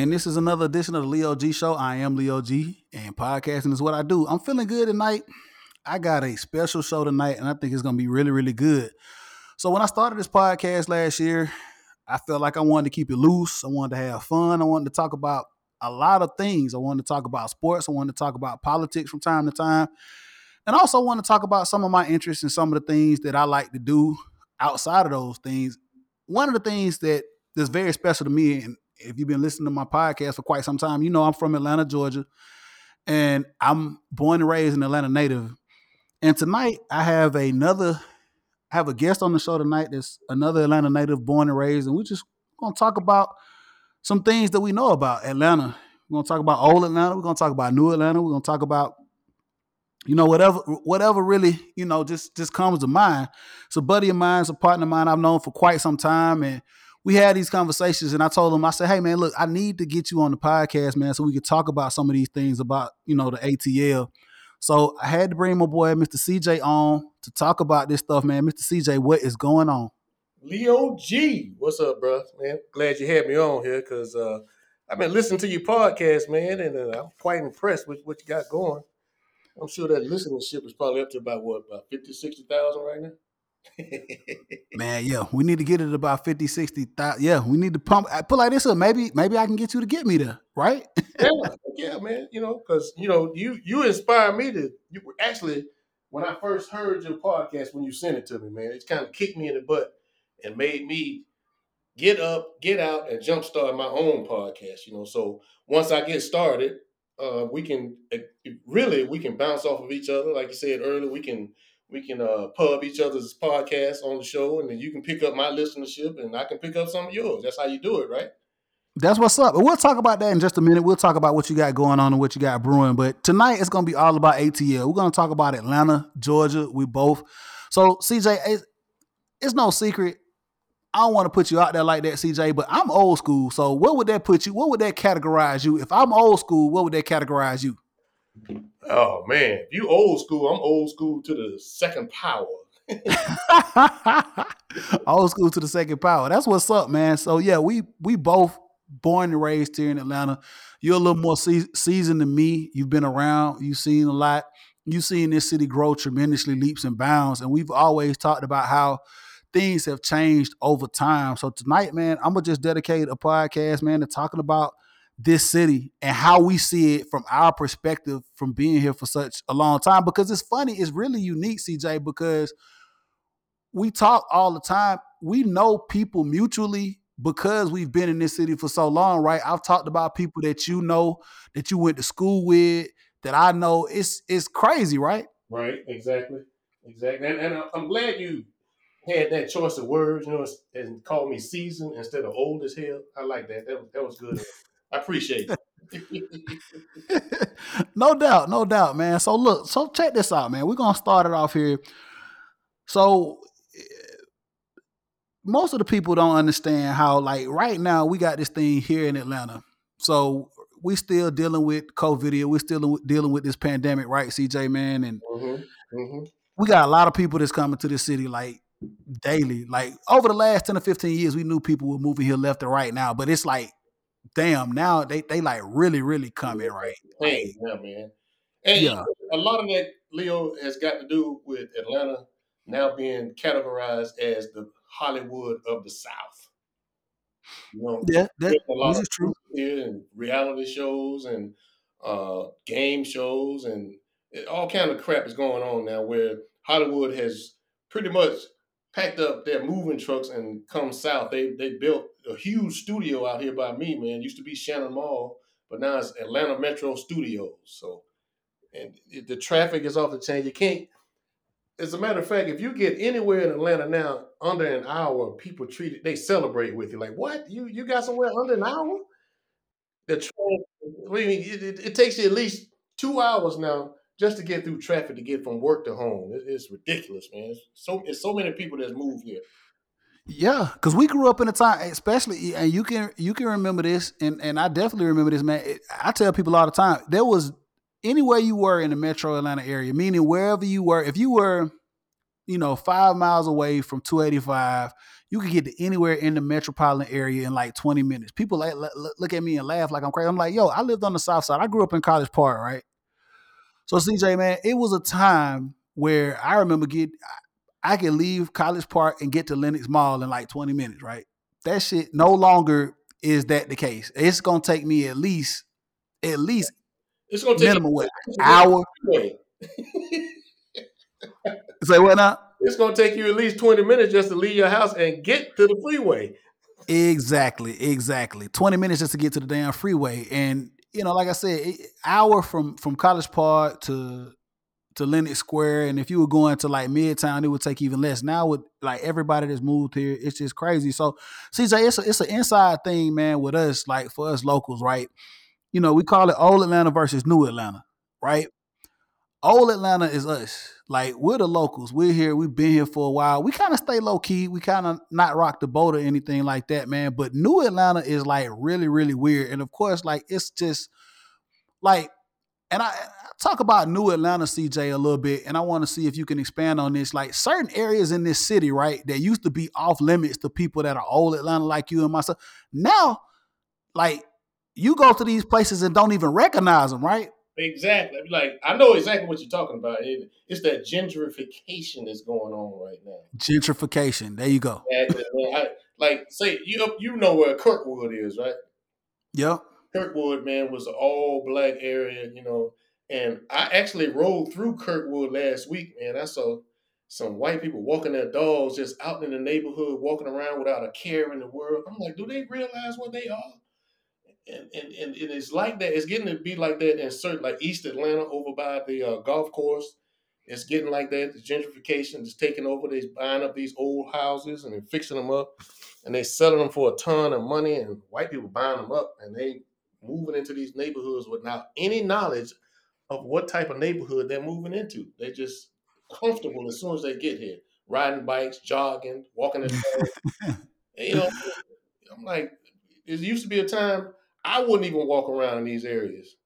And this is another edition of the Leo G Show. I am Leo G, and podcasting is what I do. I'm feeling good tonight. I got a special show tonight, and I think it's going to be really, really good. So, when I started this podcast last year, I felt like I wanted to keep it loose. I wanted to have fun. I wanted to talk about a lot of things. I wanted to talk about sports. I wanted to talk about politics from time to time. And also want to talk about some of my interests and some of the things that I like to do outside of those things. One of the things that is very special to me, and if you've been listening to my podcast for quite some time, you know I'm from Atlanta, Georgia, and I'm born and raised in Atlanta native. And tonight I have another, I have a guest on the show tonight that's another Atlanta native, born and raised, and we're just gonna talk about some things that we know about Atlanta. We're gonna talk about old Atlanta. We're gonna talk about new Atlanta. We're gonna talk about you know whatever whatever really you know just just comes to mind. It's a buddy of mine, it's a partner of mine I've known for quite some time, and we had these conversations. And I told him, I said, "Hey man, look, I need to get you on the podcast, man, so we could talk about some of these things about you know the ATL." So I had to bring my boy Mr. CeeJay on to talk about this stuff, man. Mr. CeeJay, what is going on? Leo G, what's up, bro? Man, glad you had me on here because uh, I've been listening to your podcast, man, and uh, I'm quite impressed with what you got going. I'm sure that listenership is probably up to about what, about 50, 60,000 right now? man, yeah, we need to get it about 50, 60,000. Yeah, we need to pump, put like this up. Maybe, maybe I can get you to get me there, right? yeah, yeah, man. You know, because, you know, you you inspire me to, you actually, when I first heard your podcast, when you sent it to me, man, it kind of kicked me in the butt and made me get up, get out, and jumpstart my own podcast. You know, so once I get started, uh, we can really we can bounce off of each other. Like you said earlier, we can we can uh, pub each other's podcasts on the show, and then you can pick up my listenership, and I can pick up some of yours. That's how you do it, right? That's what's up. We'll talk about that in just a minute. We'll talk about what you got going on and what you got brewing. But tonight it's going to be all about ATL. We're going to talk about Atlanta, Georgia. We both. So CeeJay, it's, it's no secret I don't want to put you out there like that, CeeJay, but I'm old school. So what would that put you? What would that categorize you? If I'm old school, what would that categorize you? Oh man, you old school, I'm old school to the second power. old school to the second power. That's what's up, man. So yeah, we we both born and raised here in Atlanta. You're a little more se- seasoned than me. You've been around. You've seen a lot. You've seen this city grow tremendously, leaps and bounds. And we've always talked about how things have changed over time. So tonight, man, I'm gonna just dedicate a podcast, man, to talking about this city and how we see it from our perspective from being here for such a long time. Because it's funny, it's really unique, CeeJay, because we talk all the time. We know people mutually because we've been in this city for so long, right? I've talked about people that you know, that you went to school with, that I know. It's it's crazy, right? Right, exactly. Exactly. And, and uh, I'm glad you had that choice of words, you know, and called me seasoned instead of old as hell. I like that. That that was good. I appreciate it. no doubt, no doubt, man. So look, so check this out, man. We're gonna start it off here. So most of the people don't understand how, like, right now we got this thing here in Atlanta. So we still dealing with COVID. We're still dealing with this pandemic, right, CeeJay, man? And mm-hmm. Mm-hmm. we got a lot of people that's coming to the city, like daily. Like over the last 10 or 15 years, we knew people were moving here left and right now, but it's like, damn, now they, they like really, really coming, right? Hey, yeah, man. And yeah. a lot of that, Leo, has got to do with Atlanta now being categorized as the Hollywood of the South. You know, yeah, that, a lot this is true. And reality shows and uh, game shows and all kind of crap is going on now where Hollywood has pretty much packed up their moving trucks and come south. They they built a huge studio out here by me, man. It used to be Shannon Mall, but now it's Atlanta Metro Studios. So, and the traffic is off the chain. You can't. As a matter of fact, if you get anywhere in Atlanta now under an hour, people treat it. They celebrate with you like, "What? You you got somewhere under an hour?" The train. I mean, it, it, it takes you at least two hours now just to get through traffic to get from work to home. It, it's ridiculous, man. It's so it's so many people that's moved here. Yeah, because we grew up in a time, especially, and you can you can remember this, and and I definitely remember this, man. I tell people all the time, there was anywhere you were in the Metro Atlanta area, meaning wherever you were, if you were, you know, five miles away from 285, you could get to anywhere in the metropolitan area in like 20 minutes. People like, look at me and laugh like I'm crazy. I'm like, yo, I lived on the south side. I grew up in College Park, right? So CeeJay, man, it was a time where I remember get I could leave College Park and get to Lenox Mall in like 20 minutes, right? That shit no longer is that the case. It's gonna take me at least at least it's gonna take minimum what hour. Say what now? It's gonna take you at least 20 minutes just to leave your house and get to the freeway. Exactly, exactly. 20 minutes just to get to the damn freeway. And you know, like I said, hour from from College Park to to Lenox Square, and if you were going to like Midtown, it would take even less. Now with like everybody that's moved here, it's just crazy. So CeeJay, it's a, it's an inside thing, man, with us, like for us locals, right? You know, we call it old Atlanta versus new Atlanta, right? Old Atlanta is us. Like we're the locals. We're here. We've been here for a while. We kind of stay low key. We kind of not rock the boat or anything like that, man. But New Atlanta is like really, really weird. And of course, like it's just like, and I, I talk about New Atlanta, CeeJay, a little bit, and I want to see if you can expand on this. Like certain areas in this city, right, that used to be off limits to people that are old Atlanta like you and myself. Now, like you go to these places and don't even recognize them, right? Exactly. Like I know exactly what you're talking about. It, it's that gentrification that's going on right now. Gentrification. There you go. I, like say you you know where Kirkwood is, right? Yep. Kirkwood, man, was an all black area, you know. And I actually rode through Kirkwood last week, man. I saw some white people walking their dogs just out in the neighborhood, walking around without a care in the world. I'm like, do they realize what they are? And, and, and it's like that. It's getting to be like that in certain, like East Atlanta over by the uh, golf course. It's getting like that. The gentrification is taking over. They're buying up these old houses and they're fixing them up, and they're selling them for a ton of money. And white people buying them up, and they moving into these neighborhoods without any knowledge of what type of neighborhood they're moving into. They're just comfortable as soon as they get here, riding bikes, jogging, walking. The you know, I'm like, it used to be a time I wouldn't even walk around in these areas.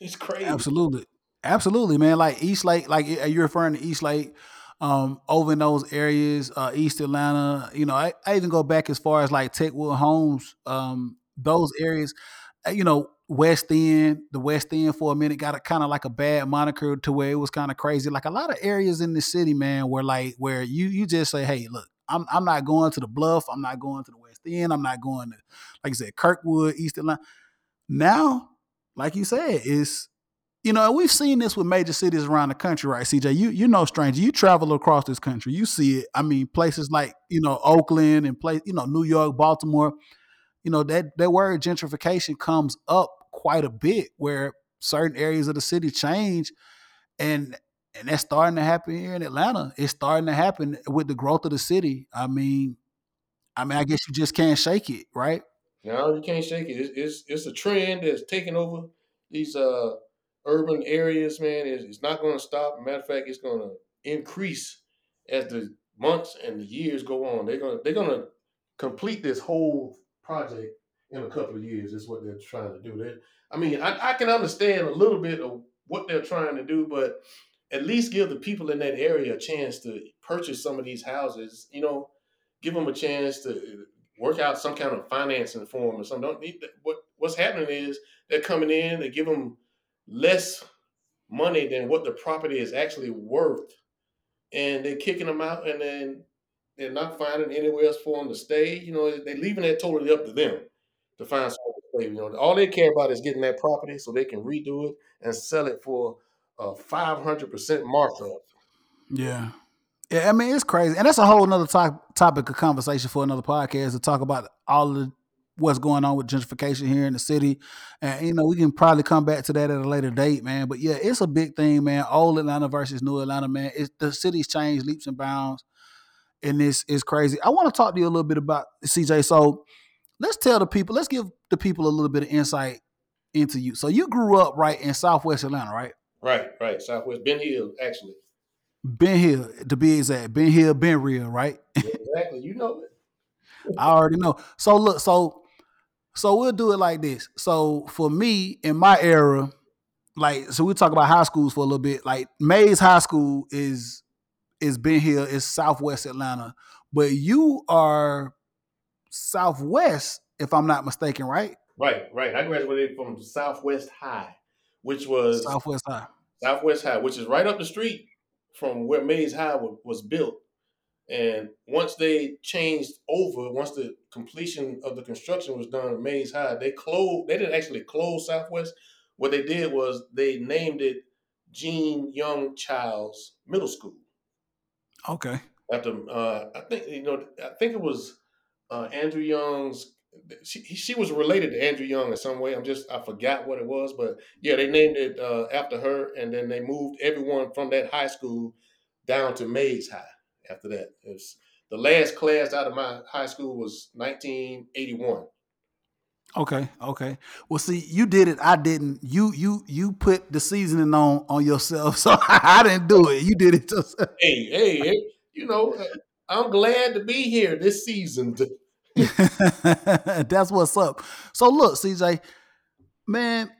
It's crazy. Absolutely. Absolutely, man. Like East Lake, like you're referring to East Lake, um, over in those areas, uh, East Atlanta. You know, I, I, even go back as far as like Techwood Homes, um, those areas. Uh, you know, West End, the West End for a minute got a kind of like a bad moniker to where it was kind of crazy. Like a lot of areas in the city, man, where like where you you just say, hey, look, I'm I'm not going to the Bluff, I'm not going to the West End, I'm not going to, like I said, Kirkwood, East Atlanta. Now, like you said, is you know, and we've seen this with major cities around the country, right? CeeJay, you you know, stranger, you travel across this country, you see it. I mean, places like you know Oakland and place, you know, New York, Baltimore. You know that that word gentrification comes up quite a bit, where certain areas of the city change, and and that's starting to happen here in Atlanta. It's starting to happen with the growth of the city. I mean, I mean, I guess you just can't shake it, right? No, you can't shake it. It's, it's, it's a trend that's taking over these uh, urban areas, man. It's, it's not going to stop. Matter of fact, it's going to increase as the months and the years go on. They're gonna they're gonna complete this whole project in a couple of years. Is what they're trying to do. They, I mean, I, I can understand a little bit of what they're trying to do, but at least give the people in that area a chance to purchase some of these houses. You know, give them a chance to work out some kind of financing for them or something. Don't need that. What what's happening is they're coming in, they give them less money than what the property is actually worth, and they're kicking them out, and then they're not finding anywhere else for them to stay. You know, they're leaving that totally up to them to find somewhere to stay. You know, all they care about is getting that property so they can redo it and sell it for a five hundred percent markup. Yeah. Yeah, I mean it's crazy, and that's a whole another top, topic of conversation for another podcast to talk about all of what's going on with gentrification here in the city. And you know, we can probably come back to that at a later date, man. But yeah, it's a big thing, man. Old Atlanta versus New Atlanta, man. It's the city's changed leaps and bounds, and this is crazy. I want to talk to you a little bit about CeeJay. So let's tell the people, let's give the people a little bit of insight into you. So you grew up right in Southwest Atlanta, right? Right, right. Southwest Ben Hill, actually. Ben Hill, to be exact. Ben Hill, Ben Real, right? exactly. You know it. I already know. So look, so so we'll do it like this. So for me, in my era, like so we talk about high schools for a little bit. Like Mays High School is is Ben Hill, is Southwest Atlanta. but you are Southwest, if I'm not mistaken, right? Right, right. I graduated from Southwest High, which was Southwest High. Southwest High, which is right up the street from where Mays High was, was built. And once they changed over, once the completion of the construction was done at Mays High, they closed. They didn't actually close Southwest. What they did was they named it Jean Young Childs Middle School. Okay. After uh, I think you know, I think it was uh, Andrew Young's. She she was related to Andrew Young in some way. I'm just I forgot what it was, but yeah, they named it uh, after her, and then they moved everyone from that high school down to Mays High. After that, the last class out of my high school was 1981. Okay, okay. Well, see, you did it. I didn't. You you you put the seasoning on on yourself, so I didn't do it. You did it yourself. Hey, hey, hey you know, I'm glad to be here this season. That's what's up. So look, CeeJay, man,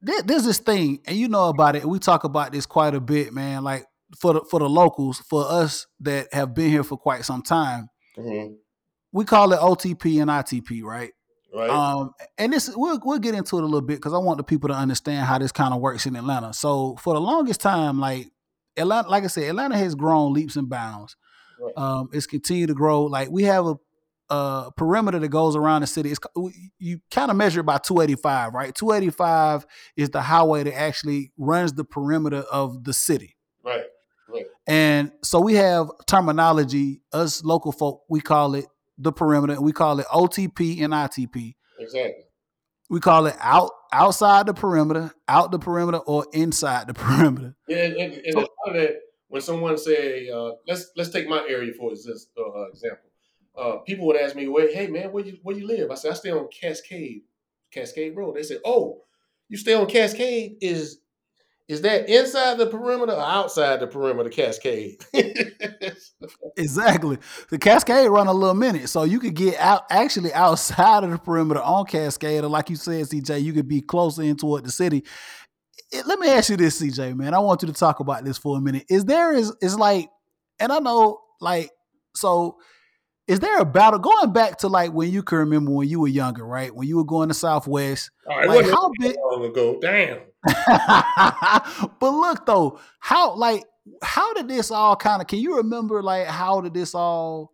there, there's this thing, and you know about it. We talk about this quite a bit, man. Like for the for the locals, for us that have been here for quite some time, mm-hmm. we call it OTP and ITP, right? Right. Um, and this we'll we'll get into it a little bit because I want the people to understand how this kind of works in Atlanta. So for the longest time, like Atlanta, like I said, Atlanta has grown leaps and bounds. Right. Um, it's continued to grow. Like we have a, a perimeter that goes around the city. It's you kind of measure it by 285, right? 285 is the highway that actually runs the perimeter of the city. Right. Right. And so we have terminology. Us local folk, we call it the perimeter. We call it OTP and ITP. Exactly. We call it out outside the perimeter, out the perimeter, or inside the perimeter. Yeah, and, and, and so, that when someone say, uh, "Let's let's take my area for this uh, example," uh, people would ask me, "Wait, hey man, where you where you live?" I said, "I stay on Cascade, Cascade Road." They said, "Oh, you stay on Cascade? Is is that inside the perimeter or outside the perimeter cascade? exactly. The cascade run a little minute, so you could get out actually outside of the perimeter on cascade, or like you said, CeeJay, you could be closer in toward the city. It, let me ask you this, CeeJay, man. I want you to talk about this for a minute. Is there is is like, and I know like so. Is there a battle going back to like when you can remember when you were younger, right? When you were going to Southwest, All right, like how big? Long ago, damn. but look though, how like how did this all kind of can you remember like how did this all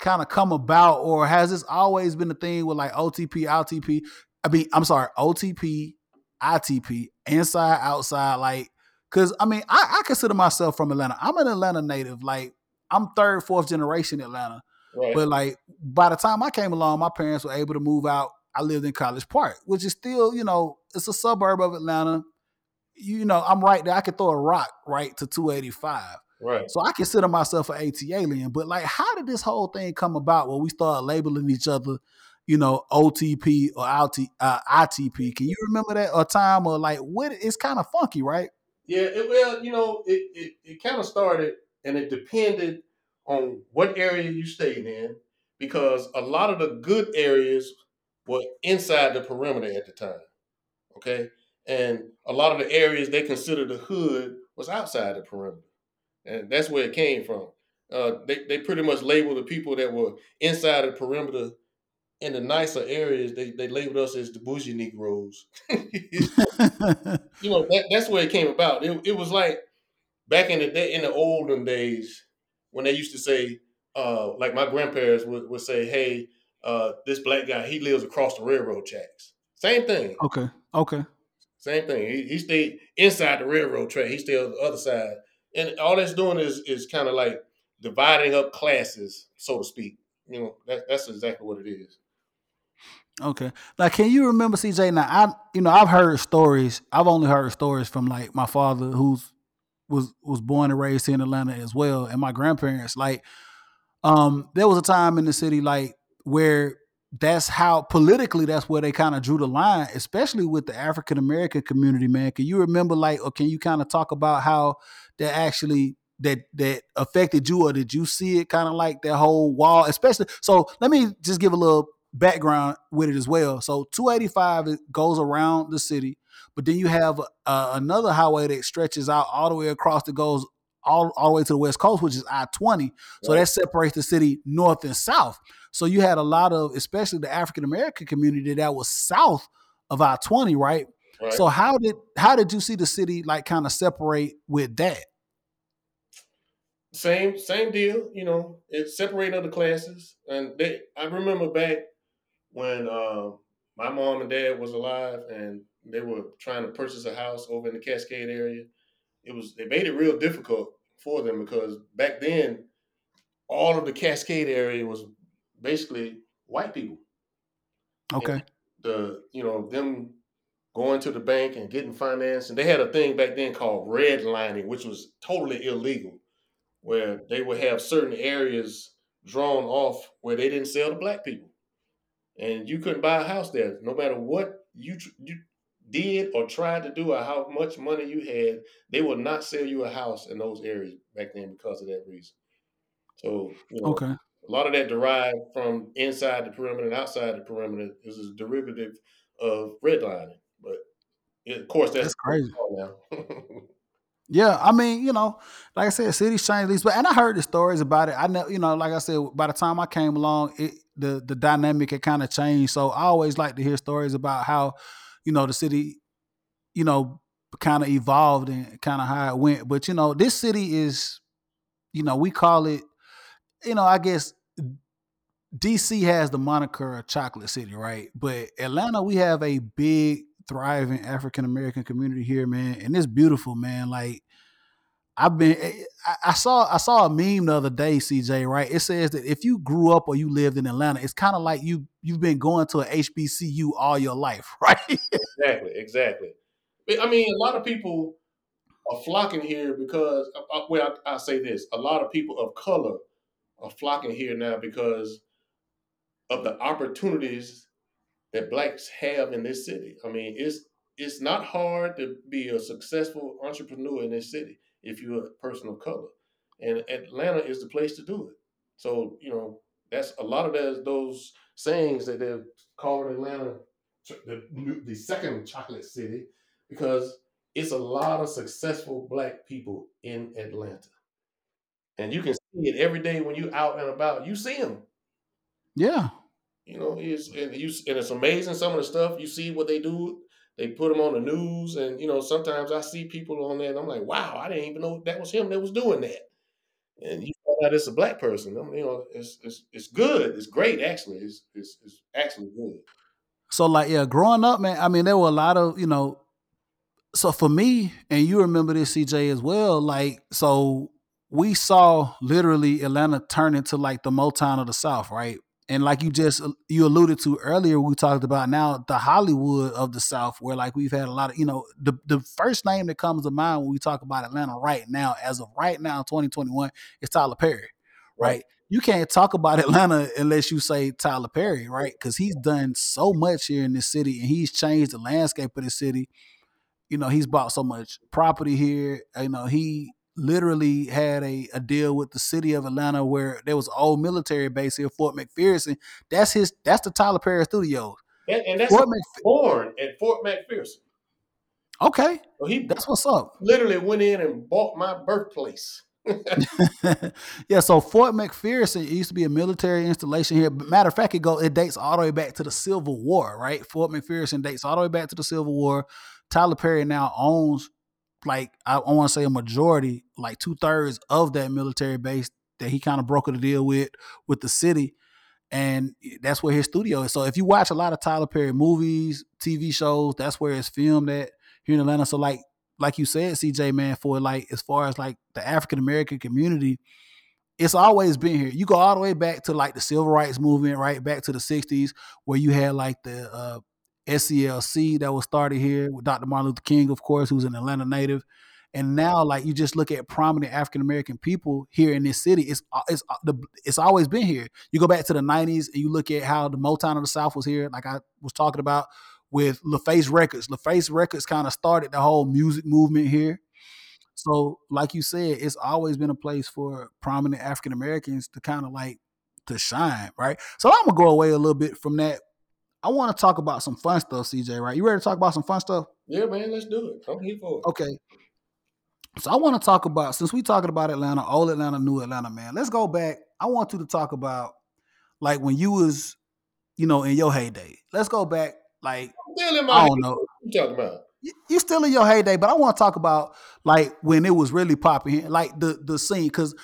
kind of come about or has this always been a thing with like OTP, ITP? I mean, I'm sorry, OTP, ITP, inside, outside, like cause I mean, I, I consider myself from Atlanta. I'm an Atlanta native, like I'm third, fourth generation Atlanta. Right. But like by the time I came along, my parents were able to move out I lived in College Park, which is still, you know, it's a suburb of Atlanta. You know, I'm right there. I could throw a rock right to 285. Right. So I consider myself an ATLien. But like, how did this whole thing come about where we started labeling each other, you know, OTP or LT, uh, ITP? Can you remember that or time or like what? It's kind of funky, right? Yeah. It, well, you know, it it, it kind of started and it depended on what area you stayed in because a lot of the good areas were inside the perimeter at the time. Okay. And a lot of the areas they considered the hood was outside the perimeter. And that's where it came from. Uh, they, they pretty much labeled the people that were inside the perimeter in the nicer areas, they, they labeled us as the bougie Negroes. you know, that, that's where it came about. It, it was like back in the day, in the olden days, when they used to say, uh, like my grandparents would, would say, hey, uh, this black guy, he lives across the railroad tracks. Same thing. Okay. Okay. Same thing. He, he stayed inside the railroad track. He stayed on the other side. And all that's doing is is kind of like dividing up classes, so to speak. You know, that, that's exactly what it is. Okay. Now, can you remember CeeJay? Now, I you know I've heard stories. I've only heard stories from like my father, who's was was born and raised in Atlanta as well, and my grandparents. Like, um, there was a time in the city like where that's how politically that's where they kind of drew the line, especially with the African American community, man. Can you remember like or can you kind of talk about how that actually that that affected you or did you see it kind of like that whole wall, especially so let me just give a little background with it as well. So 285 goes around the city, but then you have uh, another highway that stretches out all the way across that goes all, all the way to the west coast, which is I twenty. So Right. that separates the city north and south. So you had a lot of, especially the African American community that was south of I twenty, right? Right. So how did how did you see the city like kind of separate with that? same same deal. You know, it separated the classes, and they. I remember back when uh, my mom and dad was alive, and they were trying to purchase a house over in the Cascade area. It was it made it real difficult for them because back then, all of the Cascade area was basically white people. Okay. the you know them going to the bank and getting finance and they had a thing back then called redlining which was totally illegal where they would have certain areas drawn off where they didn't sell to black people and you couldn't buy a house there no matter what you you did or tried to do or how much money you had they would not sell you a house in those areas back then because of that reason so you know Okay. a lot of that derived from inside the perimeter and outside the perimeter is a derivative of redlining. But yeah, of course, that's, That's crazy. Yeah, I mean, you know, like I said, cities change these, but and I heard the stories about it. I know, you know, like I said, by the time I came along, it the the dynamic had kind of changed. So I always like to hear stories about how, you know, the city, you know, kind of evolved and kind of how it went. But you know, this city is, you know, we call it, you know, I guess DC has the moniker Chocolate City, right? But Atlanta, we have a big, thriving African American community here, man, and it's beautiful, man. Like I've been, eh, I, I saw, I saw a meme the other day, CeeJay, right? It says that if you grew up or you lived in Atlanta, it's kind of like you you've been going to a HBCU all your life, right? exactly, exactly. I mean, a lot of people are flocking here because, uh, uh, well, I, I'll say this: a lot of people of color are flocking here now because of the opportunities that blacks have in this city. I mean, it's it's not hard to be a successful entrepreneur in this city if you're a person of color, and Atlanta is the place to do it. So you know, that's a lot of those those sayings that they're calling Atlanta the the second chocolate city because it's a lot of successful black people in Atlanta, and you can see it every day when you're out and about. You see them. yeah. You know, it's and you and it's amazing some of the stuff you see what they do. They put them on the news, and you know sometimes I see people on there, and I'm like, wow, I didn't even know that was him that was doing that. And you find out it's a black person. I mean, you know, it's it's it's good. It's great actually. It's it's, it's actually good. So like yeah, growing up, man, I mean, there were a lot of, you know, so for me, and you remember this CeeJay as well, like so we saw literally Atlanta turn into like the Motown of the South, right? And like you just you alluded to earlier, we talked about now the Hollywood of the South, where like we've had a lot of, you know, the the first name that comes to mind when we talk about Atlanta right now, as of right now, 2021, is Tyler Perry, right? Right. You can't talk about Atlanta unless you say Tyler Perry, right? Because he's done so much here in this city and he's changed the landscape of the city. You know, he's bought so much property here. You know, he literally had a, a deal with the city of Atlanta where there was an old military base here, Fort McPherson. That's his that's the Tyler Perry Studios. And, and that's Fort Mc, born at Fort McPherson. okay, So he that's what's up. literally went in and bought my birthplace. yeah, so Fort McPherson it used to be a military installation here. But matter of fact, it go it dates all the way back to the Civil War, right? Fort McPherson dates all the way back to the Civil War. Tyler Perry now owns like I, want to say a majority, like two thirds of that military base that he kind of brokered a deal with with the city, and that's where his studio is. So if you watch a lot of Tyler Perry movies, TV shows, that's where it's filmed at here in Atlanta. So like like you said, CeeJay man, for like as far as like the African American community, it's always been here. You go all the way back to like the civil rights movement, right? Back to the 60s, where you had like the uh SCLC that was started here with Dr. Martin Luther King, of course, who's an Atlanta native. And now, like you just look at prominent African American people here in this city, it's uh, it's uh, the it's always been here. You go back to the '90s and you look at how the Motown of the South was here, like I was talking about with LaFace Records. LaFace Records kind of started the whole music movement here. So, like you said, it's always been a place for prominent African Americans to kind of like to shine, right? So I'm gonna go away a little bit from that. I want to talk about some fun stuff, CeeJay. Right? You ready to talk about some fun stuff? Yeah, man, let's do it. I'm here for it. Okay. So I want to talk about since we talking about Atlanta, old Atlanta, new Atlanta, man. Let's go back. I want you to talk about like when you was, you know, in your heyday. Let's go back. Like Still in my I don't know. What you talking about? you you still in your heyday, but I want to talk about like when it was really popping, like the the scene, because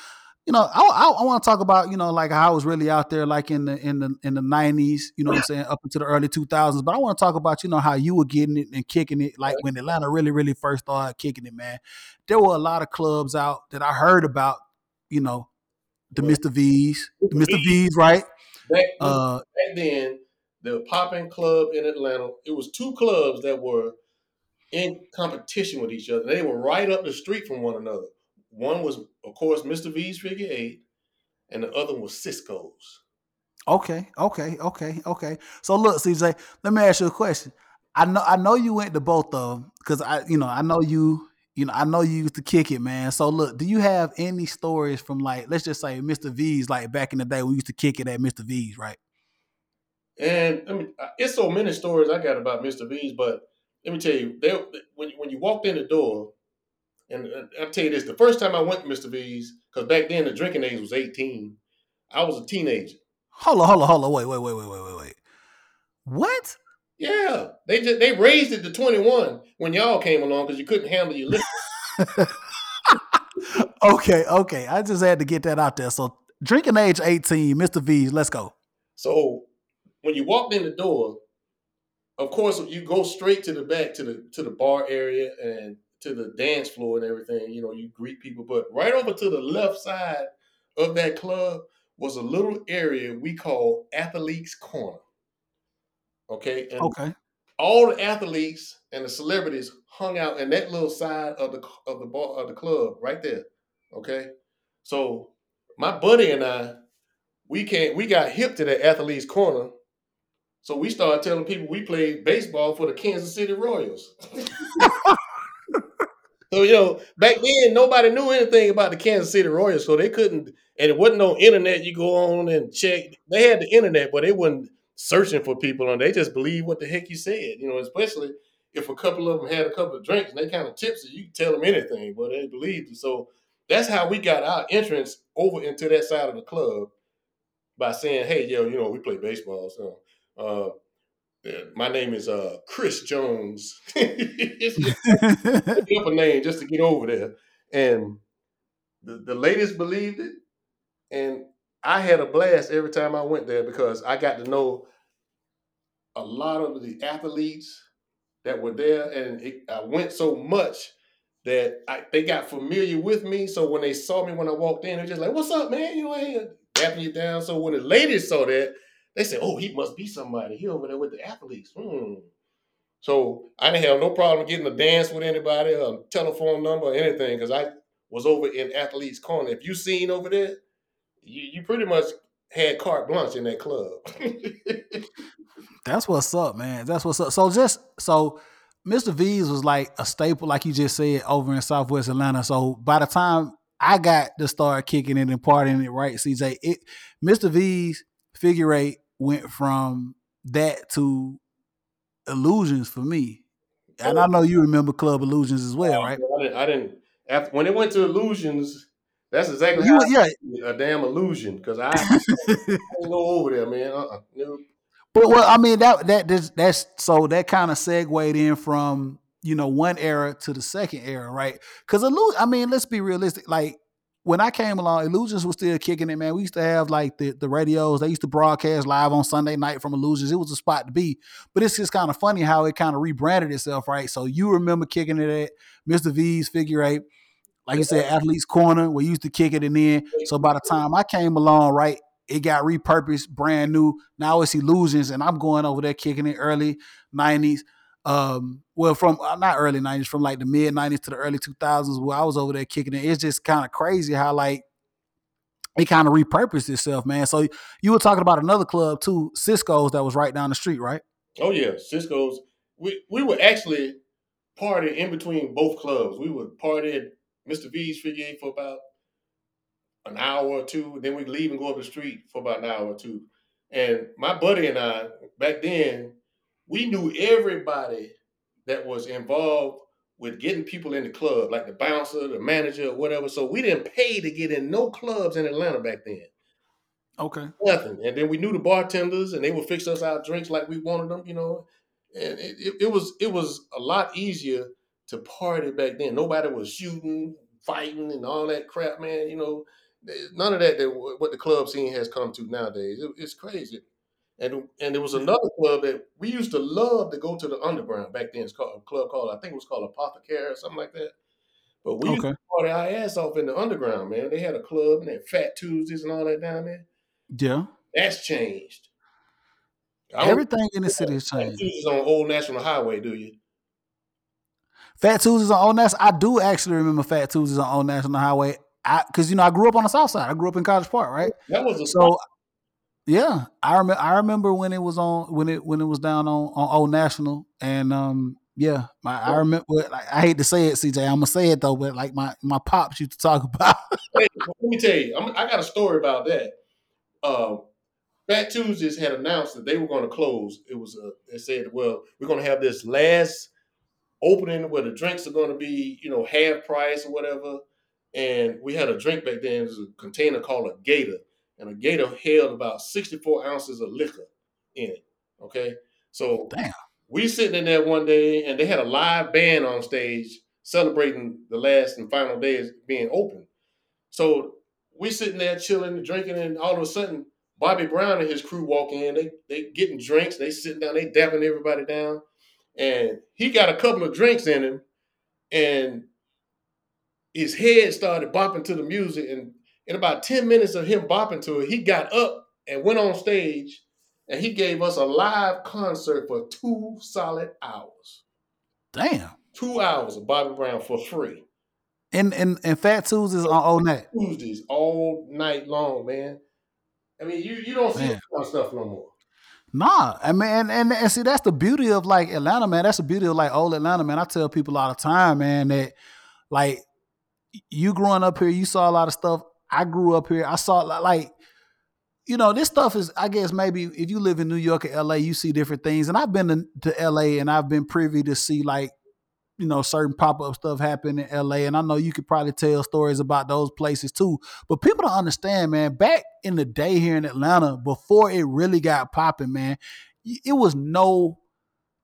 you know I I, I want to talk about you know like how I was really out there, like in the in the in the nineties, you know what I'm saying, up into the early two thousands. But I want to talk about you know how you were getting it and kicking it, like when Atlanta really really first started kicking it, man. There were a lot of clubs out that I heard about, you know, the Mr. V's, the Mr. V's, right? Back, Uh, back then, the popping club in Atlanta, it was two clubs that were in competition with each other. They were right up the street from one another. One was, of course, Mr. V's Figure Eight, and the other was Cisco's. Okay, okay, okay, okay. So look, CeeJay, let me ask you a question. I know I know you went to both of them because I, you know, I know you, you know, I know you used to kick it, man. So look, do you have any stories from like, let's just say Mr. V's, like back in the day when we used to kick it at Mr. V's, right? And I mean, it's so many stories I got about Mr. V's, but let me tell you, they, when when you walked in the door, and I'll tell you this: the first time I went to Mr. V's, because back then the drinking age was eighteen, I was a teenager. Hold on, hold on, hold on, wait, wait, wait, wait, wait, wait, wait. What? Yeah, they just they raised it to twenty one when y'all came along because you couldn't handle your liquor. okay, okay. I just had to get that out there. So drinking age 18, Mr. V's, let's go. So when you walked in the door, of course you go straight to the back to the to the bar area and to the dance floor and everything. You know, you greet people, but right over to the left side of that club was a little area we call Athletes Corner. Okay, and Okay. all the athletes and the celebrities hung out in that little side of the of the bar of the club right there. Okay, so my buddy and I, we can't we got hip to that athletes corner, so we started telling people we played baseball for the Kansas City Royals. so you know, back then nobody knew anything about the Kansas City Royals, so they couldn't, and it wasn't no internet. You go on and check. They had the internet, but they wasn't searching for people, and they just believe what the heck you said. You know, especially if a couple of them had a couple of drinks and they kind of tipsy, you can tell them anything, but they believed. So that's how we got our entrance over into that side of the club by saying, "Hey, yo, you know, we play baseball, so uh, my name is uh, Chris Jones." it's up a name just to get over there, and the, the ladies believed it, and I had a blast every time I went there because I got to know a lot of the athletes that were there, and it, I went so much that I, they got familiar with me. So when they saw me when I walked in, they're just like, "What's up, man? You ain't dapping you down." So when the ladies saw that, they said, "Oh, he must be somebody. He over there with the athletes." Hmm. So I didn't have no problem getting a dance with anybody, a telephone number, or anything, because I was over in athletes' corner. If you seen over there, you, you pretty much had carte blanche in that club. That's what's up, man. That's what's up. So just so Mr. V's was like a staple, like you just said, over in Southwest Atlanta. So by the time I got to start kicking it and partying it, right, CeeJay, it Mr. V's figure eight went from that to illusions for me. And I oh. know you remember Club Illusions as well, oh, right? I didn't. I didn't after, when it went to illusions, that's exactly You yeah. A damn illusion because I, I didn't go over there, man. Uh-uh. No. But well, I mean that that that's, that's so that kind of segued in from you know one era to the second era, right? Because illusion, I mean, let's be realistic. Like when I came along, Illusions was still kicking it, man. We used to have like the the radios. They used to broadcast live on Sunday night from Illusions. It was a spot to be. But it's just kind of funny how it kind of rebranded itself, right? So you remember kicking it at Mr. V's Figure Eight, like you said, Athletes Corner. We used to kick it and then. So by the time I came along, right, it got repurposed, brand new. Now it's Illusions, and I'm going over there kicking it early '90s. Um, well, from uh, not early '90s, from like the mid '90s to the early 2000s, where I was over there kicking it. It's just kind of crazy how like it kind of repurposed itself, man. So you were talking about another club too, Cisco's, that was right down the street, right? Oh yeah, Cisco's. We we were actually party in between both clubs. We would party at Mr. V's Figure for about an hour or two. Then we'd leave and go up the street for about an hour or two. And my buddy and I, back then, we knew everybody that was involved with getting people in the club, like the bouncer, the manager, or whatever. So we didn't pay to get in no clubs in Atlanta back then. Okay. Nothing. And then we knew the bartenders, and they would fix us our drinks like we wanted them, you know. And it, it, it was it was a lot easier to party back then. Nobody was shooting, fighting, and all that crap, man. You know, none of that. that what the club scene has come to nowadays. It, it's crazy. And and there was another club that we used to love to go to the underground back then. It's called a club called I think it was called Apothecary or something like that. But we used to party our ass off in the underground, man. They had a club and they had Fat Tuesdays and all that down there. Yeah. That's changed. Everything in the city has changed. Fat. Tuesdays on Old National Highway, do you? Fat Tuesdays on Old National. I do actually remember Fat Tuesdays on Old National Highway. I because you know I grew up on the South Side. I grew up in College Park, right? That was a So yeah, I remember. I remember when it was on when it when it was down on on Old National, and um yeah, my, I remember. Like, I hate to say it, CeeJay. I'm gonna say it though, but like my my pops used to talk about. Hey, let me tell you, I'm, I got a story about that. Uh, Fat Tuesdays had announced that they were going to close. It was uh, they said, well, we're going to have this last opening where the drinks are going to be, you know, half price or whatever. And we had a drink back then. It was a container called a Gator, and a Gator held about 64 ounces of liquor in it. Okay, so Damn. we sitting in there one day, and they had a live band on stage celebrating the last and final days being open. So we sitting there chilling, drinking, and all of a sudden, Bobby Brown and his crew walk in. They they getting drinks. They sitting down. They dapping everybody down, and he got a couple of drinks in him, and his head started bopping to the music. And in about ten minutes of him bopping to it, he got up and went on stage, and he gave us a live concert for two solid hours. Damn. Two hours of Bobby Brown for free. And and and Fat Tuesdays on all night. Tuesdays all night long, man. I mean, you you don't see Man. that kind of stuff no more. Nah, I mean, and, and and see that's the beauty of like Atlanta, man. That's the beauty of like old Atlanta, man. I tell people all the time, man, that like you growing up here, you saw a lot of stuff. I grew up here. I saw like, you know, this stuff is. I guess maybe if you live in New York or L.A., you see different things. And I've been to, to L.A. and I've been privy to see like, you know, certain pop up stuff happen in L.A. And I know you could probably tell stories about those places too. But people don't understand, man. Back in the day here in Atlanta, before it really got popping, man, it was no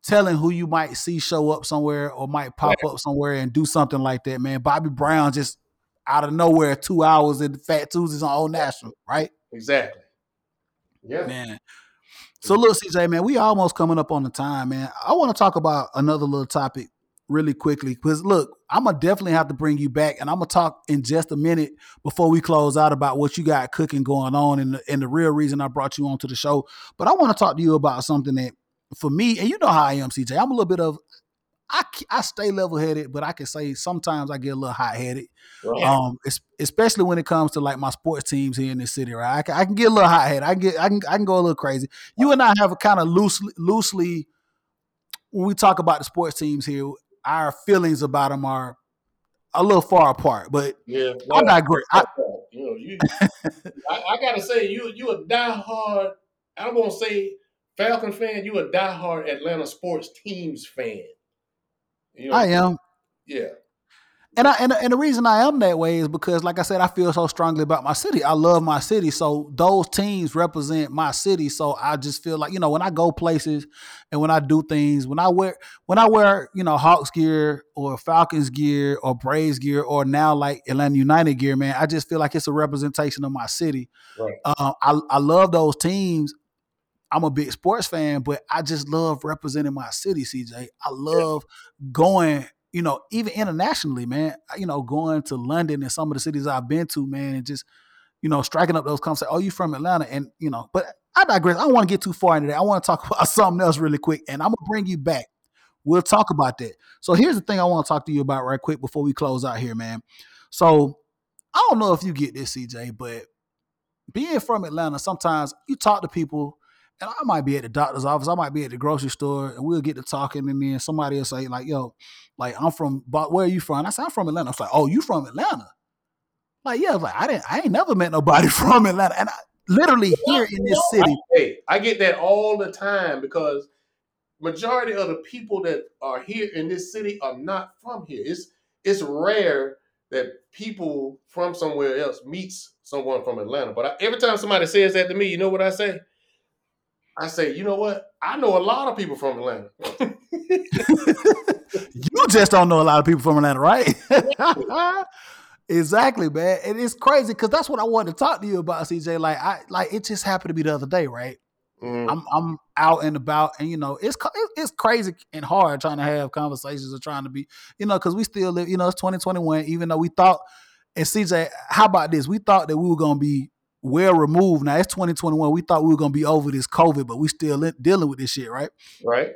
telling who you might see show up somewhere or might pop up somewhere and do something like that, man. Bobby Brown just out of nowhere, two hours in Fat Tuesdays on Old National, right? Exactly. Yeah. Man. So look, CeeJay, man, we almost coming up on the time, man. I want to talk about another little topic really quickly because look, I'm gonna definitely have to bring you back, and I'm gonna talk in just a minute before we close out about what you got cooking going on and the, and the real reason I brought you onto the show. But I want to talk to you about something that, for me, and you know how I am, CeeJay. I'm a little bit of I, I stay level headed, but I can say sometimes I get a little hot headed. Right. Um, especially when it comes to like my sports teams here in this city, right? I can, I can get a little hot headed. I can get I can I can go a little crazy. You and I have a kind of loosely loosely when we talk about the sports teams here, our feelings about them are a little far apart. But yeah. I well, digress. I, you know, you. I, I gotta say, you you a diehard. I won't say Falcon fan. You a diehard Atlanta sports teams fan. You know, I am. Yeah. And I and, and the reason I am that way is because, like I said, I feel so strongly about my city. I love my city, so those teams represent my city. So I just feel like you know when I go places and when I do things, when I wear when I wear you know Hawks gear or Falcons gear or Braves gear or now like Atlanta United gear, man, I just feel like it's a representation of my city. Right. Uh, I I love those teams. I'm a big sports fan, but I just love representing my city, CeeJay. I love going, you know, even internationally, man. You know, going to London and some of the cities I've been to, man, and just, you know, striking up those conversations. Oh, you from Atlanta? And, you know, but I digress. I don't want to get too far into that. I want to talk about something else really quick, and I'm going to bring you back. We'll talk about that. So here's the thing I want to talk to you about right quick before we close out here, man. So I don't know if you get this, CeeJay, but being from Atlanta, sometimes you talk to people and I might be at the doctor's office, I might be at the grocery store, and we'll get to talking, to me. and then somebody will say, like, yo, like I'm from but where are you from? I said, I'm from Atlanta. It's like, oh, you from Atlanta? Like, yeah, I was like, I didn't I ain't never met nobody from Atlanta. And I literally here in this city. Hey, I get that all the time because majority of the people that are here in this city are not from here. It's it's rare that people from somewhere else meets someone from Atlanta. But I, every time somebody says that to me, you know what I say? I say, you know what? I know a lot of people from Atlanta. you just don't know a lot of people from Atlanta, right? exactly, man. And it's crazy because that's what I wanted to talk to you about, CeeJay. Like, I like it just happened to be the other day, right? Mm-hmm. I'm I'm out and about, and you know it's it's crazy and hard trying to have conversations or trying to be, you know, because we still live. You know, it's 2021. Even though we thought, and CeeJay, how about this? We thought that we were gonna be well removed. Now it's 2021. We thought we were gonna be over this COVID, but we still dealing with this shit, right? Right.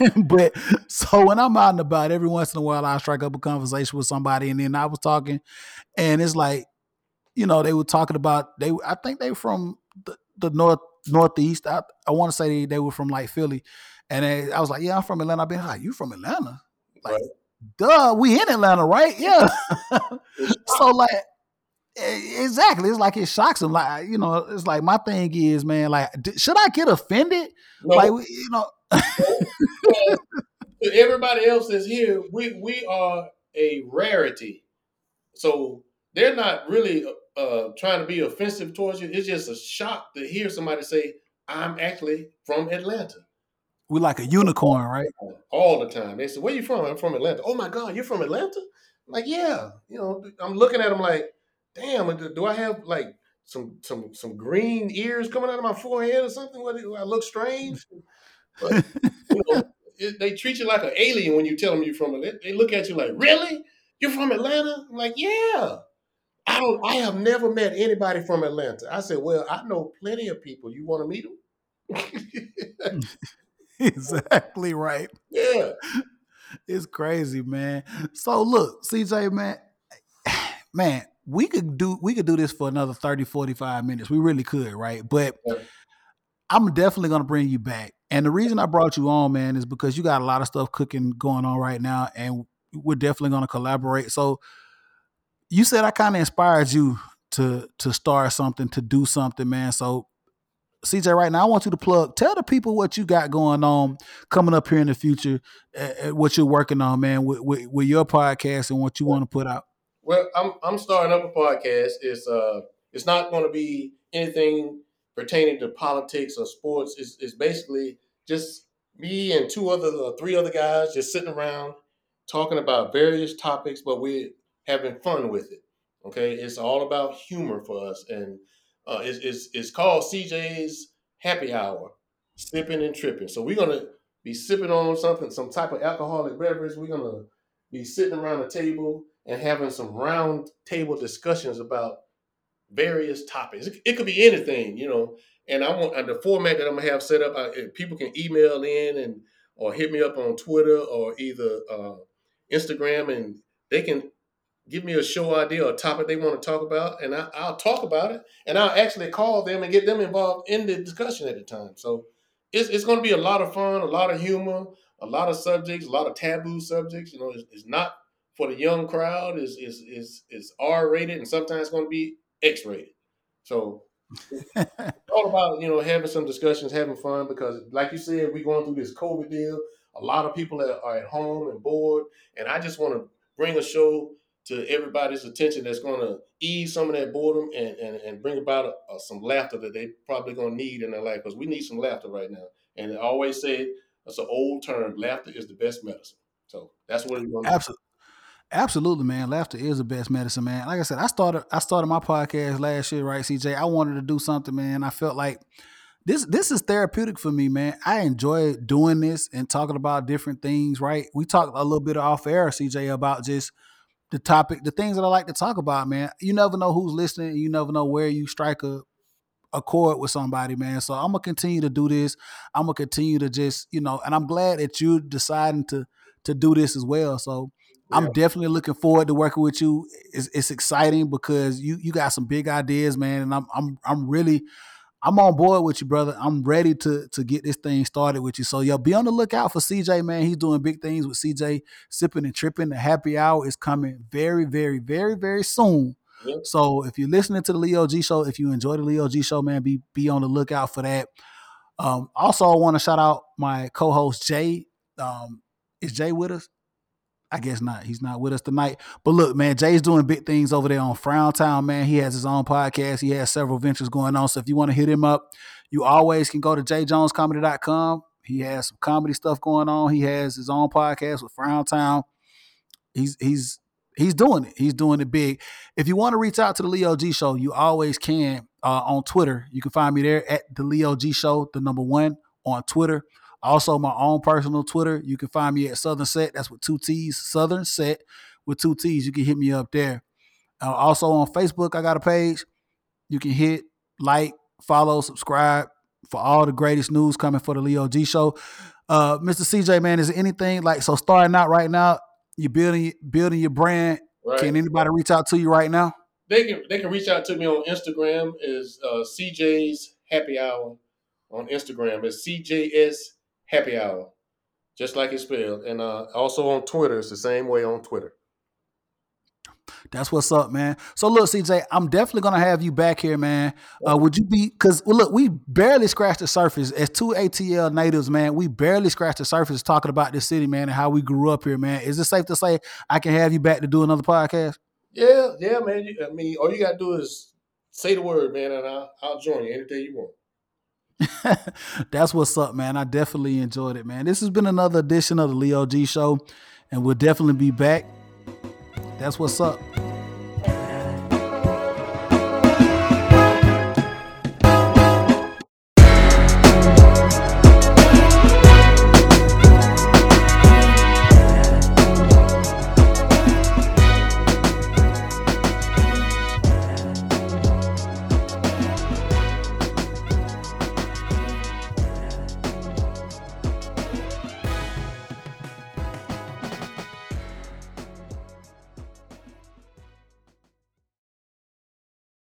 but so when I'm out and about, every once in a while I strike up a conversation with somebody, and then I was talking, and it's like, you know, they were talking about they. I think they from the, the north northeast. I, I want to say they, they, were from like Philly, and they, I was like, yeah, I'm from Atlanta. I've been like, you from Atlanta? Like, right. duh, we in Atlanta, right? Yeah. so like Exactly. It's like it shocks them. Like you know, it's like my thing is, man. Like, should I get offended? No. Like you know. everybody else that's here, we we are a rarity. So they're not really uh, uh, trying to be offensive towards you. It's just a shock to hear somebody say, "I'm actually from Atlanta." We're like a unicorn, right? All the time. They say, "Where you from?" I'm from Atlanta. Oh my God, you're from Atlanta? I'm like, yeah. You know, I'm looking at them like damn, do I have like some some some green ears coming out of my forehead or something? What do I look strange? But, you know, it, they treat you like an alien when you tell them you're from Atlanta. They look at you like, really? You're from Atlanta? I'm like, yeah. I don't. I have never met anybody from Atlanta. I said, well, I know plenty of people. You want to meet them? exactly right. Yeah. It's crazy, man. So look, CeeJay, man, man, we could do we could do this for another 30 45 minutes. We really could right? But i'm definitely going to bring you back. And the reason i brought you on man is because you got a lot of stuff cooking going on right now and we're definitely going to collaborate. So you said i kind of inspired you to to start something to do something man. So CeeJay, right now, I want you to plug. Tell the people what you got going on coming up here in the future, uh, what you're working on, man, with, with, with your podcast and what you want to put out. Well, I'm I'm starting up a podcast. It's uh it's not going to be anything pertaining to politics or sports. It's, it's basically just me and two other uh, three other guys just sitting around talking about various topics, but we're having fun with it. Okay, it's all about humor for us, and uh, it's, it's it's called CeeJay's Happy Hour, sipping and tripping. So we're gonna be sipping on something, some type of alcoholic beverage. We're gonna be sitting around a table and having some round table discussions about various topics. It, could be anything, you know. And I want the format that I'm gonna have set up. I, people can email in and or hit me up on Twitter or either uh, Instagram, and they can give me a show idea or topic they want to talk about, and I, will talk about it, and I'll actually call them and get them involved in the discussion at the time. So it's, it's going to be a lot of fun, a lot of humor, a lot of subjects, a lot of taboo subjects. You know, it's, it's not for the young crowd is is is is R rated and sometimes going to be X rated. So it's all about you know having some discussions, having fun because, like you said, we're going through this COVID deal. A lot of people are at home and bored, and I just want to bring a show to everybody's attention that's going to ease some of that boredom and, and, and bring about a, a, some laughter that they probably going to need in their life because we need some laughter right now. And I always say it's an old term: laughter is the best medicine. So that's what we're going to Absolutely. Absolutely, man. Laughter is the best medicine, man. Like I said, I started I started my podcast last year, right, CeeJay? I wanted to do something, man. I felt like this this is therapeutic for me, man. I enjoy doing this and talking about different things, right? We talked a little bit off air, CeeJay, about just the topic, the things that I like to talk about, man. You never know who's listening, you never know where you strike a a chord with somebody, man. So I'm gonna continue to do this. I'm gonna continue to just, you know, and I'm glad that you're deciding to to do this as well. So I'm definitely looking forward to working with you. It's, it's exciting because you you got some big ideas, man, and I'm I'm I'm really I'm on board with you, brother. I'm ready to to get this thing started with you. So yo, be on the lookout for CeeJay, man. He's doing big things with CeeJay, sipping and tripping. The happy hour is coming very, very, very, very soon. Yep. So if you're listening to the Leo G show, if you enjoy the Leo G show, man, be be on the lookout for that. Um, also, I want to shout out my co-host Jay. Um, is Jay with us? I guess not. He's not with us tonight. But look, man, Jay's doing big things over there on Frown Town, man. He has his own podcast. He has several ventures going on. So if you want to hit him up, you always can go to jjonescomedy.com. He has some comedy stuff going on. He has his own podcast with Frown Town. He's he's he's doing it. He's doing it big. If you want to reach out to the Leo G Show, you always can uh, on Twitter. You can find me there at the Leo G Show, the number one on Twitter. Also, my own personal Twitter. You can find me at Southern Set. That's with two T's. Southern Set with two T's. You can hit me up there. Uh, also on Facebook, I got a page. You can hit like, follow, subscribe for all the greatest news coming for the Leo G Show. Uh, Mr. CeeJay, man, is anything like so starting out right now? You building building your brand. Right. Can anybody reach out to you right now? They can they can reach out to me on Instagram. Is uh, CeeJay's Happy Hour on Instagram. It's CJS happy hour, just like it's spelled. And uh, also on Twitter, it's the same way on Twitter. That's what's up, man. So look, CeeJay, I'm definitely gonna have you back here, man. Uh, would you be? Because well, look, we barely scratched the surface as two ATL natives, man. We barely scratched the surface talking about this city, man, and how we grew up here, man. Is it safe to say I can have you back to do another podcast? Yeah, yeah, man. I mean, all you gotta do is say the word, man, and I'll, I'll join you anything you want. That's what's up, man. I definitely enjoyed it, man. This has been another edition of the Leo G Show, and we'll definitely be back. That's what's up.